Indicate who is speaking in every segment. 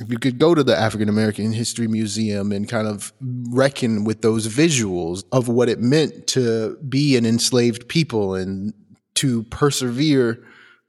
Speaker 1: if you could go to the African American History Museum and kind of reckon with those visuals of what it meant to be an enslaved people and to persevere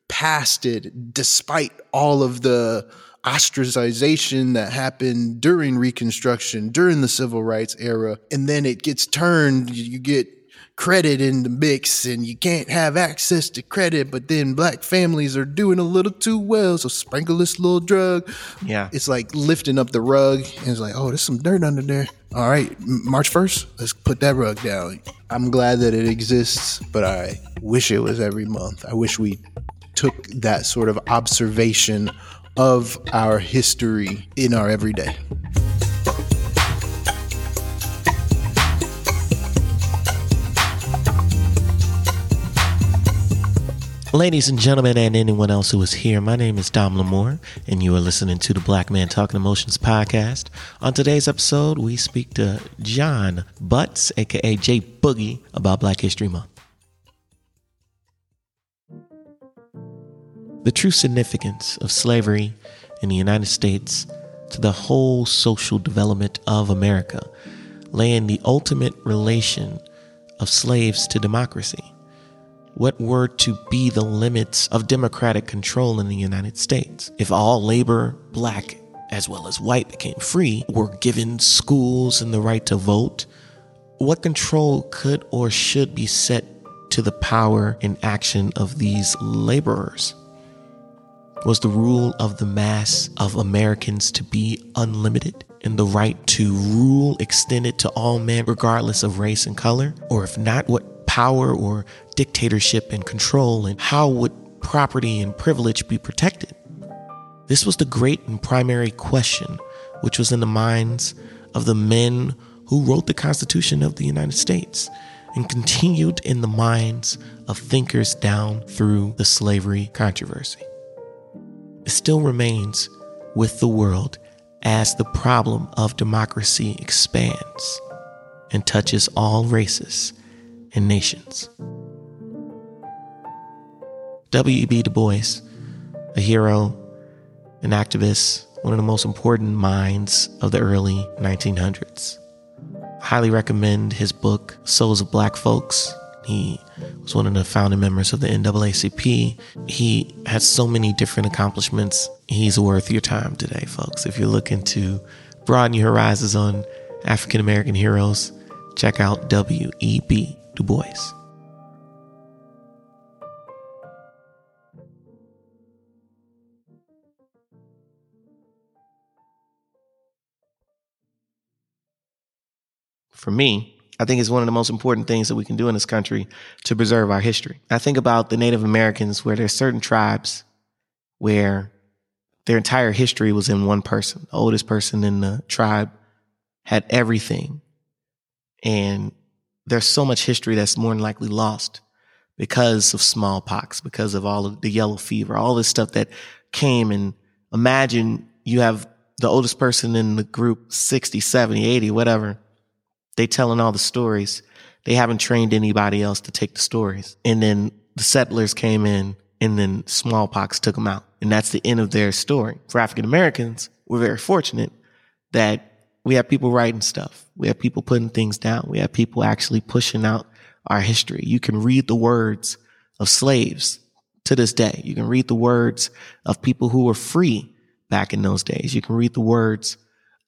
Speaker 1: past it despite all of the ostracization that happened during Reconstruction, during the Civil Rights era. And then it gets turned, you get credit in the mix and you can't have access to credit, but then black families are doing a little too well. So sprinkle this little drug.
Speaker 2: Yeah.
Speaker 1: It's like lifting up the rug and it's like, oh, there's some dirt under there. All right, March 1st, let's put that rug down. I'm glad that it exists, but I wish it was every month. I wish we took that sort of observation of our history in our everyday.
Speaker 2: Ladies and gentlemen, and anyone else who is here, my name is Dom L'Amour, and you are listening to the Black Man Talking Emotions podcast. On today's episode, we speak to Jon Butts, aka J Boogie, about Black History Month. The true significance of slavery in the United States to the whole social development of America lay in the ultimate relation of slaves to democracy what were to be the limits of democratic control in the United States. If all labor, black as well as white, became free, were given schools and the right to vote, what control could or should be set to the power and action of these laborers? Was the rule of the mass of Americans to be unlimited? and the right to rule extended to all men regardless of race and color? Or if not, what power or dictatorship and control, and how would property and privilege be protected? This was the great and primary question which was in the minds of the men who wrote the Constitution of the United States and continued in the minds of thinkers down through the slavery controversy. It still remains with the world as the problem of democracy expands and touches all races and nations. W.E.B. Du Bois, a hero, an activist, one of the most important minds of the early 1900s. Highly recommend his book, Souls of Black Folks. He was one of the founding members of the NAACP. He has so many different accomplishments. He's worth your time today, folks. If you're looking to broaden your horizons on African American heroes, check out W.E.B. Du Bois. For me, I think it's one of the most important things that we can do in this country to preserve our history. I think about the Native Americans where there's certain tribes where their entire history was in one person. The oldest person in the tribe had everything. And there's so much history that's more than likely lost because of smallpox, because of all of the yellow fever, all this stuff that came. And imagine you have the oldest person in the group, 60, 70, 80, whatever. They telling all the stories. They haven't trained anybody else to take the stories. And then the settlers came in and then smallpox took them out. And that's the end of their story. For African Americans, we're very fortunate that we have people writing stuff. We have people putting things down. We have people actually pushing out our history. You can read the words of slaves to this day. You can read the words of people who were free back in those days. You can read the words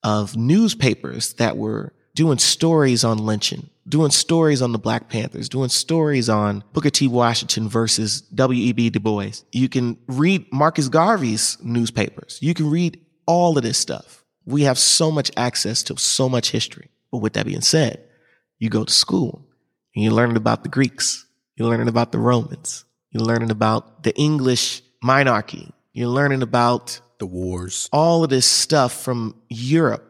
Speaker 2: of newspapers that were doing stories on lynching, doing stories on the Black Panthers, doing stories on Booker T. Washington versus W.E.B. Du Bois. You can read Marcus Garvey's newspapers. You can read all of this stuff. We have so much access to so much history. But with that being said, you go to school and you're learning about the Greeks. You're learning about the Romans. You're learning about the English monarchy. You're learning about
Speaker 1: the wars,
Speaker 2: all of this stuff from Europe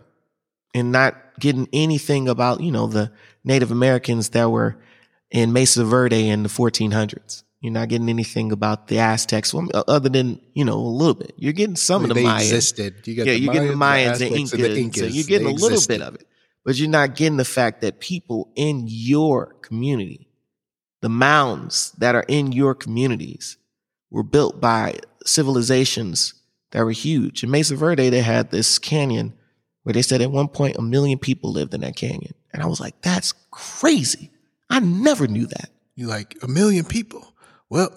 Speaker 2: and not getting anything about, you know, the Native Americans that were in Mesa Verde in the 1400s. You're not getting anything about the Aztecs, uh, other than you know a little bit. You're getting some of the
Speaker 1: they
Speaker 2: Mayans.
Speaker 1: Existed.
Speaker 2: You yeah, you're Mayans, getting the Mayans, the, the, Incas, the Incas. So you're getting they a little existed. bit of it, but you're not getting the fact that people in your community, the mounds that are in your communities, were built by civilizations that were huge. In Mesa Verde, they had this canyon where they said at one point a million people lived in that canyon. And I was like, that's crazy. I never knew that.
Speaker 1: You like a million people? Well,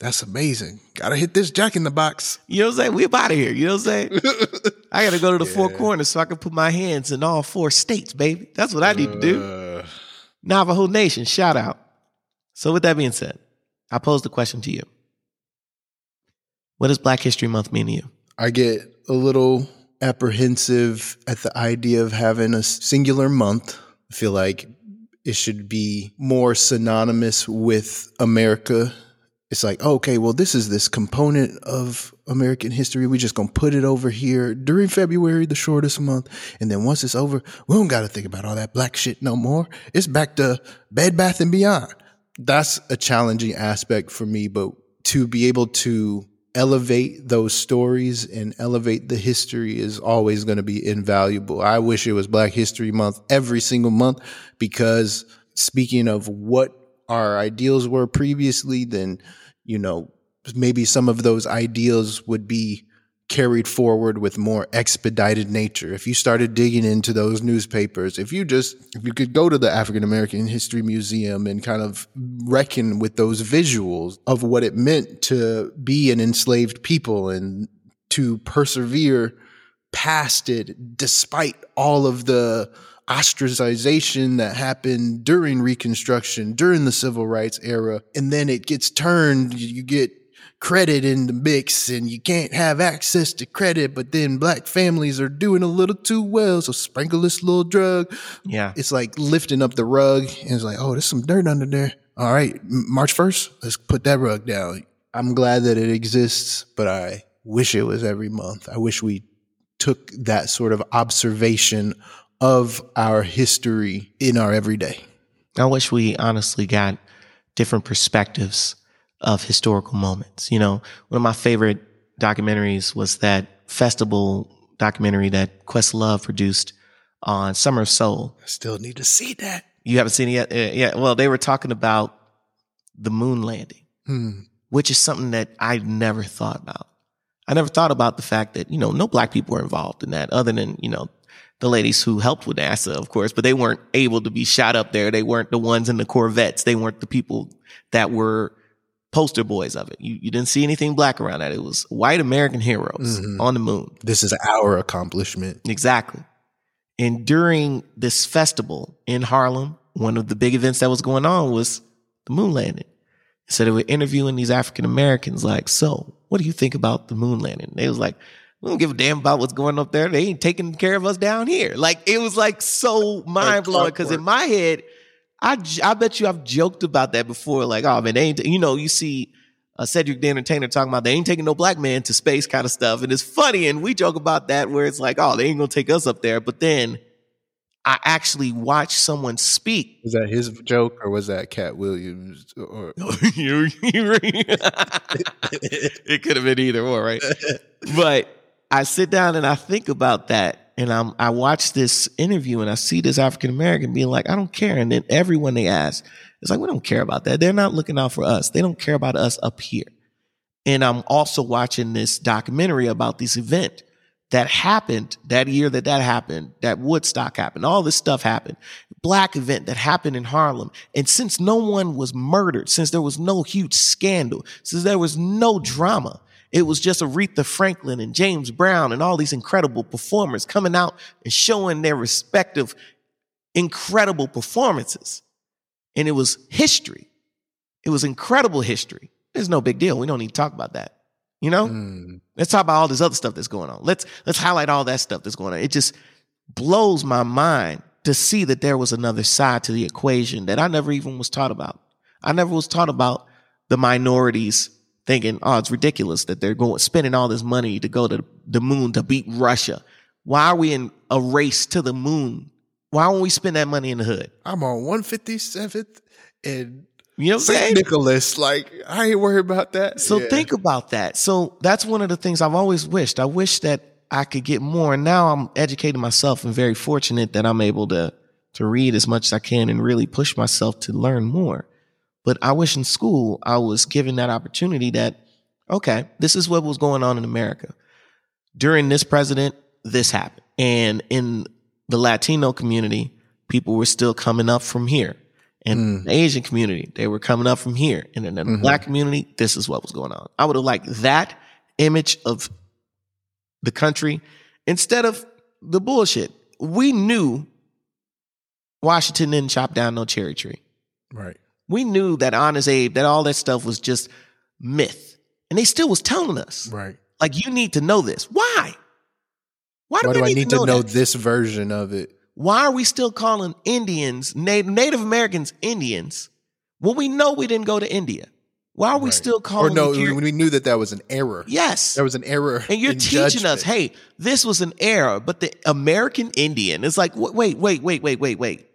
Speaker 1: that's amazing. Gotta hit this jack in the box.
Speaker 2: You know what I'm saying? We about to here. You know what I'm saying? I gotta go to the yeah. four corners so I can put my hands in all four states, baby. That's what I need to do. Uh, Navajo Nation, shout out. So with that being said, I pose the question to you. What does Black History Month mean to you?
Speaker 1: I get a little apprehensive at the idea of having a singular month. I feel like it should be more synonymous with America. It's like, okay, well, this is this component of American history. We're just gonna put it over here during February, the shortest month, and then once it's over, we don't got to think about all that black shit no more. It's back to Bed Bath and Beyond. That's a challenging aspect for me, but to be able to elevate those stories and elevate the history is always going to be invaluable. I wish it was Black History Month every single month because speaking of what our ideals were previously, then, you know, maybe some of those ideals would be carried forward with more expedited nature. If you started digging into those newspapers, if you just, if you could go to the African American History Museum and kind of reckon with those visuals of what it meant to be an enslaved people and to persevere past it despite all of the ostracization that happened during Reconstruction, during the Civil Rights era. And then it gets turned, you get credit in the mix and you can't have access to credit, but then black families are doing a little too well. So sprinkle this little drug.
Speaker 2: Yeah.
Speaker 1: It's like lifting up the rug and it's like, oh, there's some dirt under there. All right. March 1st, let's put that rug down. I'm glad that it exists, but I wish it was every month. I wish we took that sort of observation of our history in our everyday.
Speaker 2: I wish we honestly got different perspectives of historical moments. You know, one of my favorite documentaries was that festival documentary that Questlove produced on Summer of Soul.
Speaker 1: I still need to see that.
Speaker 2: You haven't seen it yet? Yeah. Well, they were talking about the moon landing, hmm. which is something that I never thought about. I never thought about the fact that, you know, no black people were involved in that other than, you know, the ladies who helped with NASA, of course, but they weren't able to be shot up there. They weren't the ones in the Corvettes. They weren't the people that were poster boys of it. You, you didn't see anything black around that. It was white American heroes mm-hmm. on the moon.
Speaker 1: This is our accomplishment.
Speaker 2: Exactly. And during this festival in Harlem, one of the big events that was going on was the moon landing. So they were interviewing these African Americans, like, so what do you think about the moon landing? They was like, we don't give a damn about what's going up there. They ain't taking care of us down here. Like it was like so mind blowing because in my head, I, I bet you I've joked about that before. Like, oh man, they ain't, you know, you see uh, Cedric the Entertainer talking about they ain't taking no black man to space kind of stuff. And it's funny. And we joke about that where it's like, oh, they ain't going to take us up there. But then I actually watched someone speak.
Speaker 1: Was that his joke or was that Katt Williams? Or
Speaker 2: it could have been either or, right? But I sit down and I think about that and I'm, I watch this interview and I see this African American being like, I don't care. And then everyone they ask, it's like, we don't care about that. They're not looking out for us. They don't care about us up here. And I'm also watching this documentary about this event that happened that year that that happened, that Woodstock happened, all this stuff happened. Black event that happened in Harlem. And since no one was murdered, since there was no huge scandal, since there was no drama, it was just Aretha Franklin and James Brown and all these incredible performers coming out and showing their respective incredible performances. And it was history. It was incredible history. It's no big deal. We don't need to talk about that. You know? Mm. Let's talk about all this other stuff that's going on. Let's let's highlight all that stuff that's going on. It just blows my mind to see that there was another side to the equation that I never even was taught about. I never was taught about the minorities thinking, oh, it's ridiculous that they're going spending all this money to go to the moon to beat Russia. Why are we in a race to the moon? Why don't we spend that money in the hood?
Speaker 1: I'm on 157th and
Speaker 2: you know
Speaker 1: St. Nicholas. Like, I ain't worried about that.
Speaker 2: So yeah. think about that. So that's one of the things I've always wished. I wish that I could get more. And now I'm educating myself and very fortunate that I'm able to to read as much as I can and really push myself to learn more. But I wish in school I was given that opportunity that, okay, this is what was going on in America. during this president, this happened. And in the Latino community, people were still coming up from here. And hmm. the Asian community, they were coming up from here. And in the mm-hmm. black community, this is what was going on. I would have liked that image of the country instead of the bullshit. We knew Washington didn't chop down no cherry tree.
Speaker 1: Right.
Speaker 2: We knew that Honest Abe, that all that stuff was just myth. And they still was telling us,
Speaker 1: Right.
Speaker 2: like, you need to know this. Why? Why do,
Speaker 1: Why
Speaker 2: we
Speaker 1: do I
Speaker 2: need,
Speaker 1: need
Speaker 2: to know,
Speaker 1: to know this version of it?
Speaker 2: Why are we still calling Indians, Native, Native Americans, Indians when we know we didn't go to India? Why are we
Speaker 1: Right.
Speaker 2: still
Speaker 1: Or
Speaker 2: calling
Speaker 1: no,
Speaker 2: the
Speaker 1: we knew that that was an error.
Speaker 2: Yes.
Speaker 1: There was an error.
Speaker 2: And you're
Speaker 1: in
Speaker 2: teaching us, hey, this was an error, but the American Indian is like, wait, wait, wait, wait, wait, wait.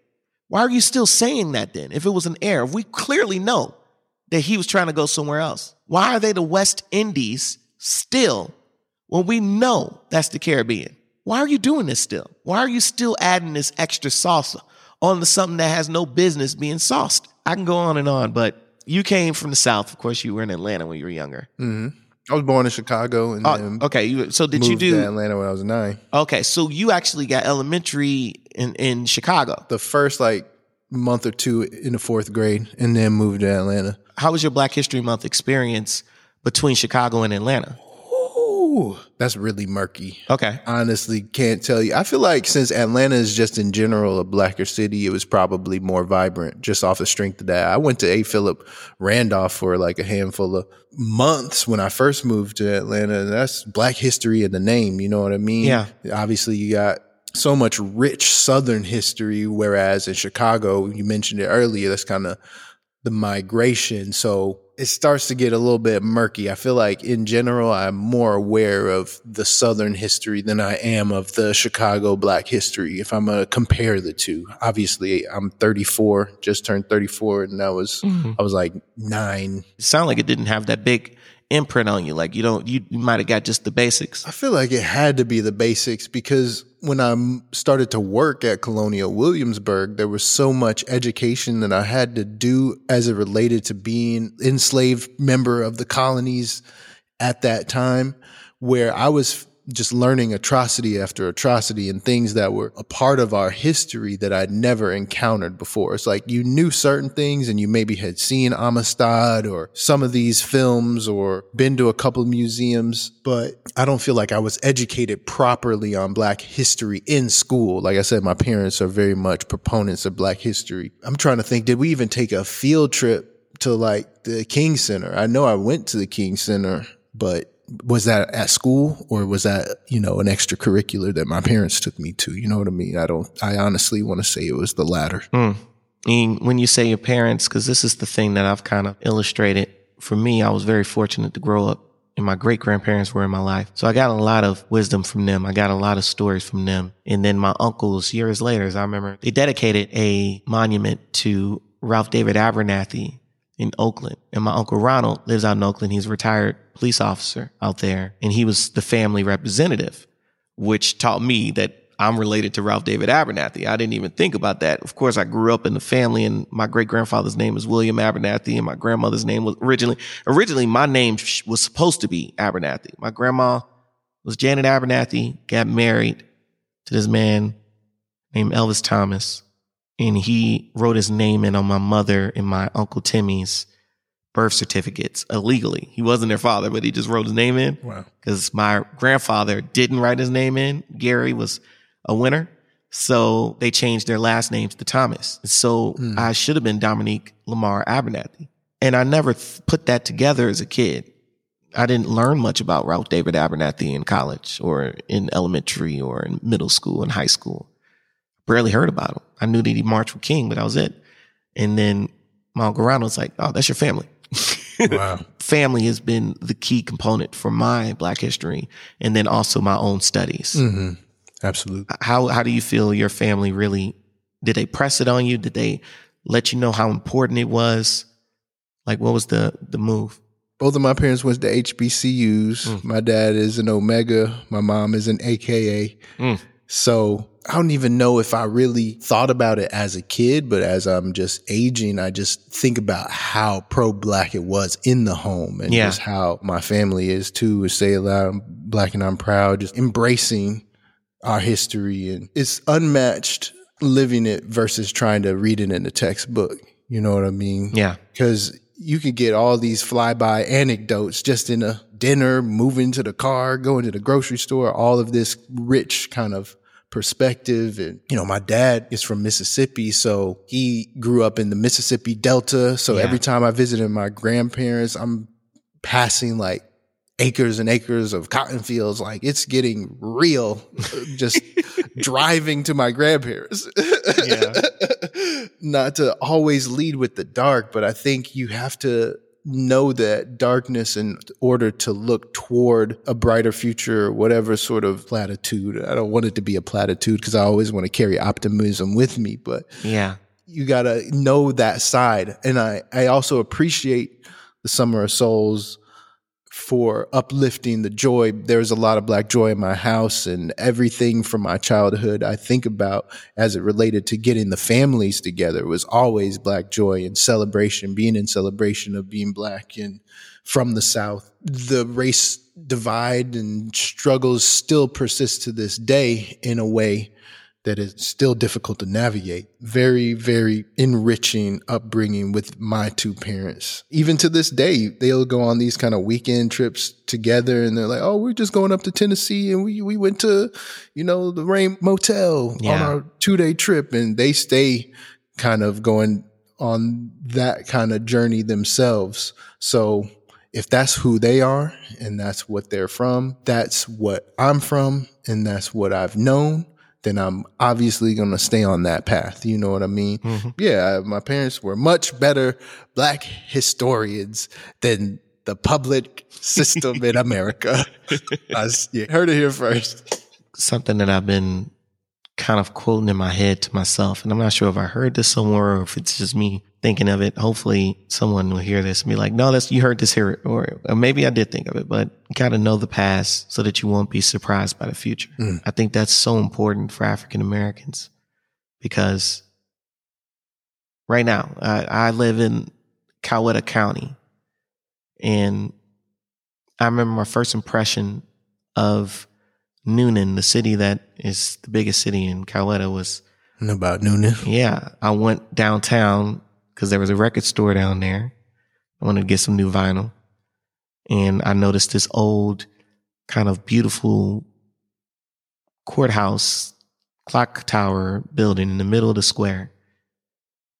Speaker 2: Why are you still saying that then? If it was an error, if we clearly know that he was trying to go somewhere else. Why are they the West Indies still when we know that's the Caribbean? Why are you doing this still? Why are you still adding this extra sauce onto something that has no business being sauced? I can go on and on, but you came from the South. Of course, you were in Atlanta when you were younger.
Speaker 1: Mhm. I was born in Chicago and
Speaker 2: Oh,
Speaker 1: then
Speaker 2: okay. You, so did you do
Speaker 1: to Atlanta when I was nine.
Speaker 2: Okay, so you actually got elementary in, in Chicago.
Speaker 1: The first like month or two in the fourth grade, and then moved to Atlanta.
Speaker 2: How was your Black History Month experience between Chicago and Atlanta?
Speaker 1: Ooh, that's really murky.
Speaker 2: Okay.
Speaker 1: Honestly, can't tell you. I feel like since Atlanta is just in general a blacker city, it was probably more vibrant just off the strength of that. I went to A. Philip Randolph for like a handful of months when I first moved to Atlanta. And that's black history in the name. You know what I mean?
Speaker 2: Yeah.
Speaker 1: Obviously, you got so much rich Southern history, whereas in Chicago, you mentioned it earlier, that's kind of the migration. So it starts to get a little bit murky. I feel like in general, I'm more aware of the Southern history than I am of the Chicago Black history. If I'm going to compare the two, obviously I'm 34, just turned 34, and that was, mm-hmm. I was like nine.
Speaker 2: It sounded like it didn't have that big imprint on you. Like you don't, you, you might have got just the basics.
Speaker 1: I feel like it had to be the basics because when I started to work at Colonial Williamsburg, there was so much education that I had to do as it related to being enslaved member of the colonies at that time, where I was just learning atrocity after atrocity and things that were a part of our history that I'd never encountered before. It's like you knew certain things and you maybe had seen Amistad or some of these films or been to a couple museums, but I don't feel like I was educated properly on black history in school. Like I said, my parents are very much proponents of black history. I'm trying to think, did we even take a field trip to like the King Center? I know I went to the King Center, but was that at school or was that you know an extracurricular that my parents took me to you know what i mean i don't i honestly want to say it was the latter
Speaker 2: Mm. And when you say your parents, because this is the thing that I've kind of illustrated. For me, I was very fortunate to grow up and my great grandparents were in my life. So I got a lot of wisdom from them. I got a lot of stories from them. And then my uncles years later, as I remember, they dedicated a monument to Ralph David Abernathy in Oakland. And my uncle Ronald lives out in Oakland. He's a retired police officer out there and he was the family representative, which taught me that I'm related to Ralph David Abernathy. I didn't even think about that. Of course, I grew up in the family and my great grandfather's name is William Abernathy and my grandmother's name was originally, originally my name was supposed to be Abernathy. My grandma was Janet Abernathy, got married to this man named Elvis Thomas and he wrote his name in on my mother and my uncle Timmy's birth certificates illegally. He wasn't their father, but he just wrote his name in
Speaker 1: wow
Speaker 2: because my grandfather didn't write his name in. Gary was a winner. So they changed their last names to Thomas. So
Speaker 1: Hmm.
Speaker 2: I should have been Dominique Lamar Abernathy. And I never th- put that together as a kid. I didn't learn much about Ralph David Abernathy in college or in elementary or in middle school and high school. Barely heard about him. I knew that he marched with King, but that was it. And then my uncle Ronald was like, oh, that's your family.
Speaker 1: wow
Speaker 2: family has been the key component for my black history and then also my own studies.
Speaker 1: hmm absolutely
Speaker 2: How how do you feel your family really did they press it on you? Did they let you know how important it was? Like what was the the move?
Speaker 1: both of my parents went to hbcus
Speaker 2: Mm.
Speaker 1: my dad is an omega my mom is an aka
Speaker 2: Mm.
Speaker 1: So I don't even know if I really thought about it as a kid, but as I'm just aging, I just think about how pro black it was in the home and
Speaker 2: Yeah.
Speaker 1: just how my family is too. Is say it loud, I'm black and I'm proud, just embracing our history and it's unmatched living it versus trying to read it in a textbook. You know what I mean?
Speaker 2: Yeah.
Speaker 1: because you could get all these flyby anecdotes just in a dinner, moving to the car, going to the grocery store, all of this rich kind of perspective. And, you know, my dad is from Mississippi, so he grew up in the Mississippi Delta. So
Speaker 2: Yeah.
Speaker 1: every time I visited my grandparents, I'm passing like acres and acres of cotton fields. Like it's getting real just driving to my grandparents.
Speaker 2: Yeah.
Speaker 1: Not to always lead with the dark, but I think you have to know that darkness in order to look toward a brighter future whatever sort of platitude. I don't want it to be a platitude because I always want to carry optimism with me, but
Speaker 2: Yeah.
Speaker 1: you got to know that side. And I, I also appreciate the Summer of Souls for uplifting the joy. There's a lot of black joy in my house and everything from my childhood I think about as it related to getting the families together was always black joy and celebration, being in celebration of being black and from the South. The race divide and struggles still persist to this day in a way that is still difficult to navigate. Very, very enriching upbringing with my two parents. Even to this day, they'll go on these kind of weekend trips together and they're like, oh, we're just going up to Tennessee and we, we went to, you know, the Rain Motel on our two day trip and they stay kind of going on that kind of journey themselves. So if that's who they are and that's what they're from, that's what I'm from and that's what I've known, then I'm obviously going to stay on that path. You know what I mean? Mm-hmm. Yeah, my parents were much better black historians than the public system in America. I you heard it here first.
Speaker 2: Something that I've been kind of quoting in my head to myself, and I'm not sure if I heard this somewhere or if it's just me thinking of it. Hopefully, someone will hear this and be like, "No, that's you heard this here," or, or maybe I did think of it. But you got to know the past so that you won't be surprised by the future.
Speaker 1: Mm.
Speaker 2: I think that's so important for African Americans because right now I, I live in Coweta County, and I remember my first impression of Newnan, the city that is the biggest city in Coweta, was
Speaker 1: about Newnan.
Speaker 2: yeah. I went downtown because there was a record store down there. I wanted to get some new vinyl, and I noticed this old, kind of beautiful courthouse clock tower building in the middle of the square,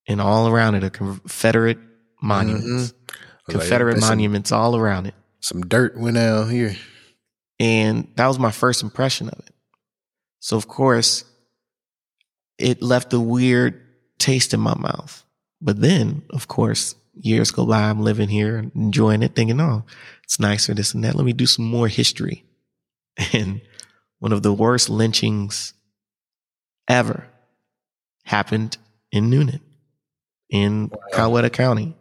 Speaker 2: and all around it are Confederate monuments.
Speaker 1: Mhm. I was like,
Speaker 2: Confederate
Speaker 1: some-
Speaker 2: monuments all around it.
Speaker 1: Some dirt went out here.
Speaker 2: And that was my first impression of it. So, of course, it left a weird taste in my mouth. But then, of course, years go by, I'm living here, enjoying it, thinking, oh, it's nicer, this and that. Let me do some more history. And one of the worst lynchings ever happened in Newnan, in Coweta County.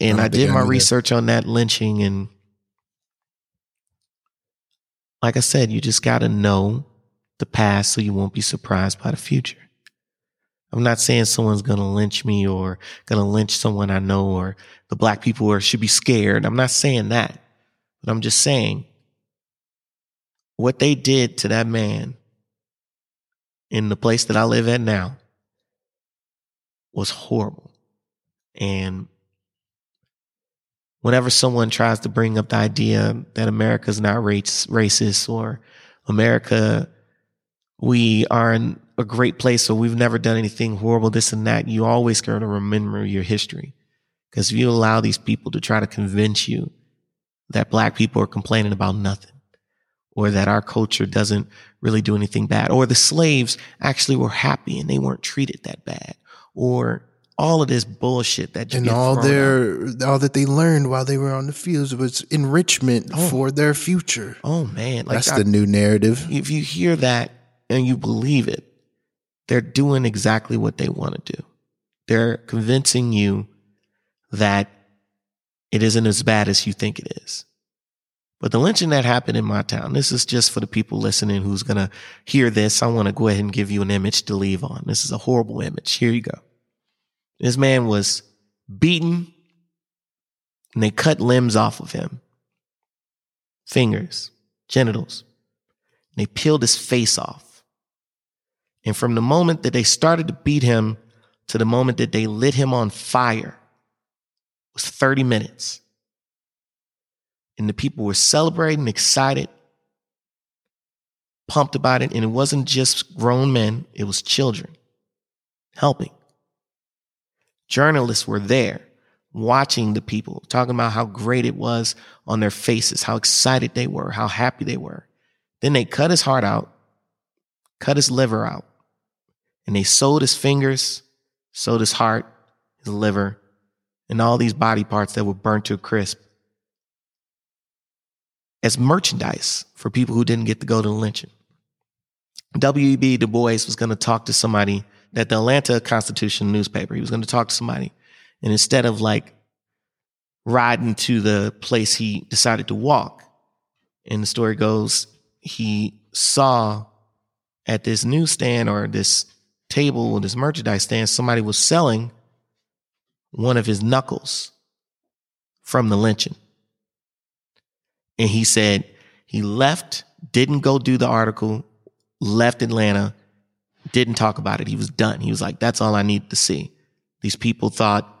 Speaker 2: And
Speaker 1: I
Speaker 2: I, did my
Speaker 1: that.
Speaker 2: research on that lynching and like I said, you just got to know the past so you won't be surprised by the future. I'm not saying someone's going to lynch me or going to lynch someone I know or the black people are, should be scared. I'm not saying that, but I'm just saying what they did to that man in the place that I live at now was horrible. And whenever someone tries to bring up the idea that America's not race, racist or America, we are a great place or we've never done anything horrible, this and that, you always got to remember your history. Because if you allow these people to try to convince you that black people are complaining about nothing or that our culture doesn't really do anything bad or the slaves actually were happy and they weren't treated that bad or all of this bullshit that you
Speaker 1: and all
Speaker 2: thrown out.
Speaker 1: their all that they learned while they were on the fields was enrichment
Speaker 2: Oh.
Speaker 1: for their future.
Speaker 2: Oh man, like
Speaker 1: That's
Speaker 2: I-
Speaker 1: the new narrative.
Speaker 2: if you hear that and you believe it, they're doing exactly what they want to do. They're convincing you that it isn't as bad as you think it is. But the lynching that happened in my town, this is just for the people listening who's going to hear this. I want to go ahead and give you an image to leave on. This is a horrible image. Here you go. This man was beaten and they cut limbs off of him fingers, genitals. And they peeled his face off. And from the moment that they started to beat him to the moment that they lit him on fire was 30 minutes and the people were celebrating, excited, pumped about it. And it wasn't just grown men, it was children helping. Journalists were there watching the people, talking about how great it was on their faces, how excited they were, how happy they were. Then they cut his heart out, cut his liver out, and they sewed his fingers, sewed his heart, his liver, and all these body parts that were burnt to a crisp as merchandise for people who didn't get to go to the lynching. W.E.B. Du Bois was going to talk to somebody that the Atlanta Constitution newspaper, he was going to talk to somebody. And instead of like riding to the place, he decided to walk. And the story goes, he saw at this newsstand or this table or this merchandise stand, somebody was selling one of his knuckles from the lynching. And he said he left, didn't go do the article, left Atlanta, didn't talk about it. He was done. He was like, that's all I need to see. These people thought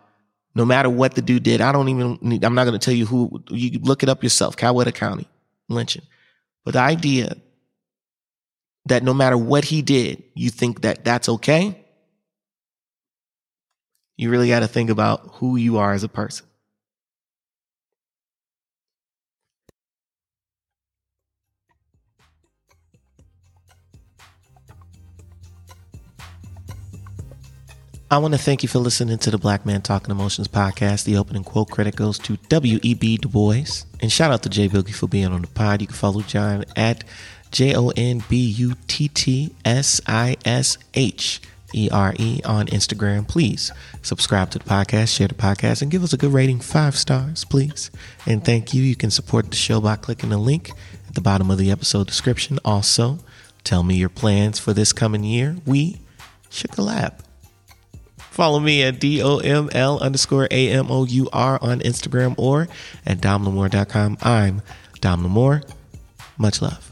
Speaker 2: no matter what the dude did, I don't even need, I'm not going to tell you who, you look it up yourself, Coweta County lynching. But the idea that no matter what he did, you think that that's okay, you really got to think about who you are as a person. I want to thank you for listening to the Black Man Talking Emotions podcast. The opening quote credit goes to W.E.B. Du Bois. And shout out to J Boogie for being on the pod. You can follow Jon at J O N B U T T S I S H E R E on Instagram. Please subscribe to the podcast, share the podcast, and give us a good rating five stars, please. And thank you. You can support the show by clicking the link at the bottom of the episode description. Also, tell me your plans for this coming year. We should collab. Follow me at D-O-M-L underscore A-M-O-U-R on Instagram or at domlamour.com. I'm Dom L'Amour. Much love.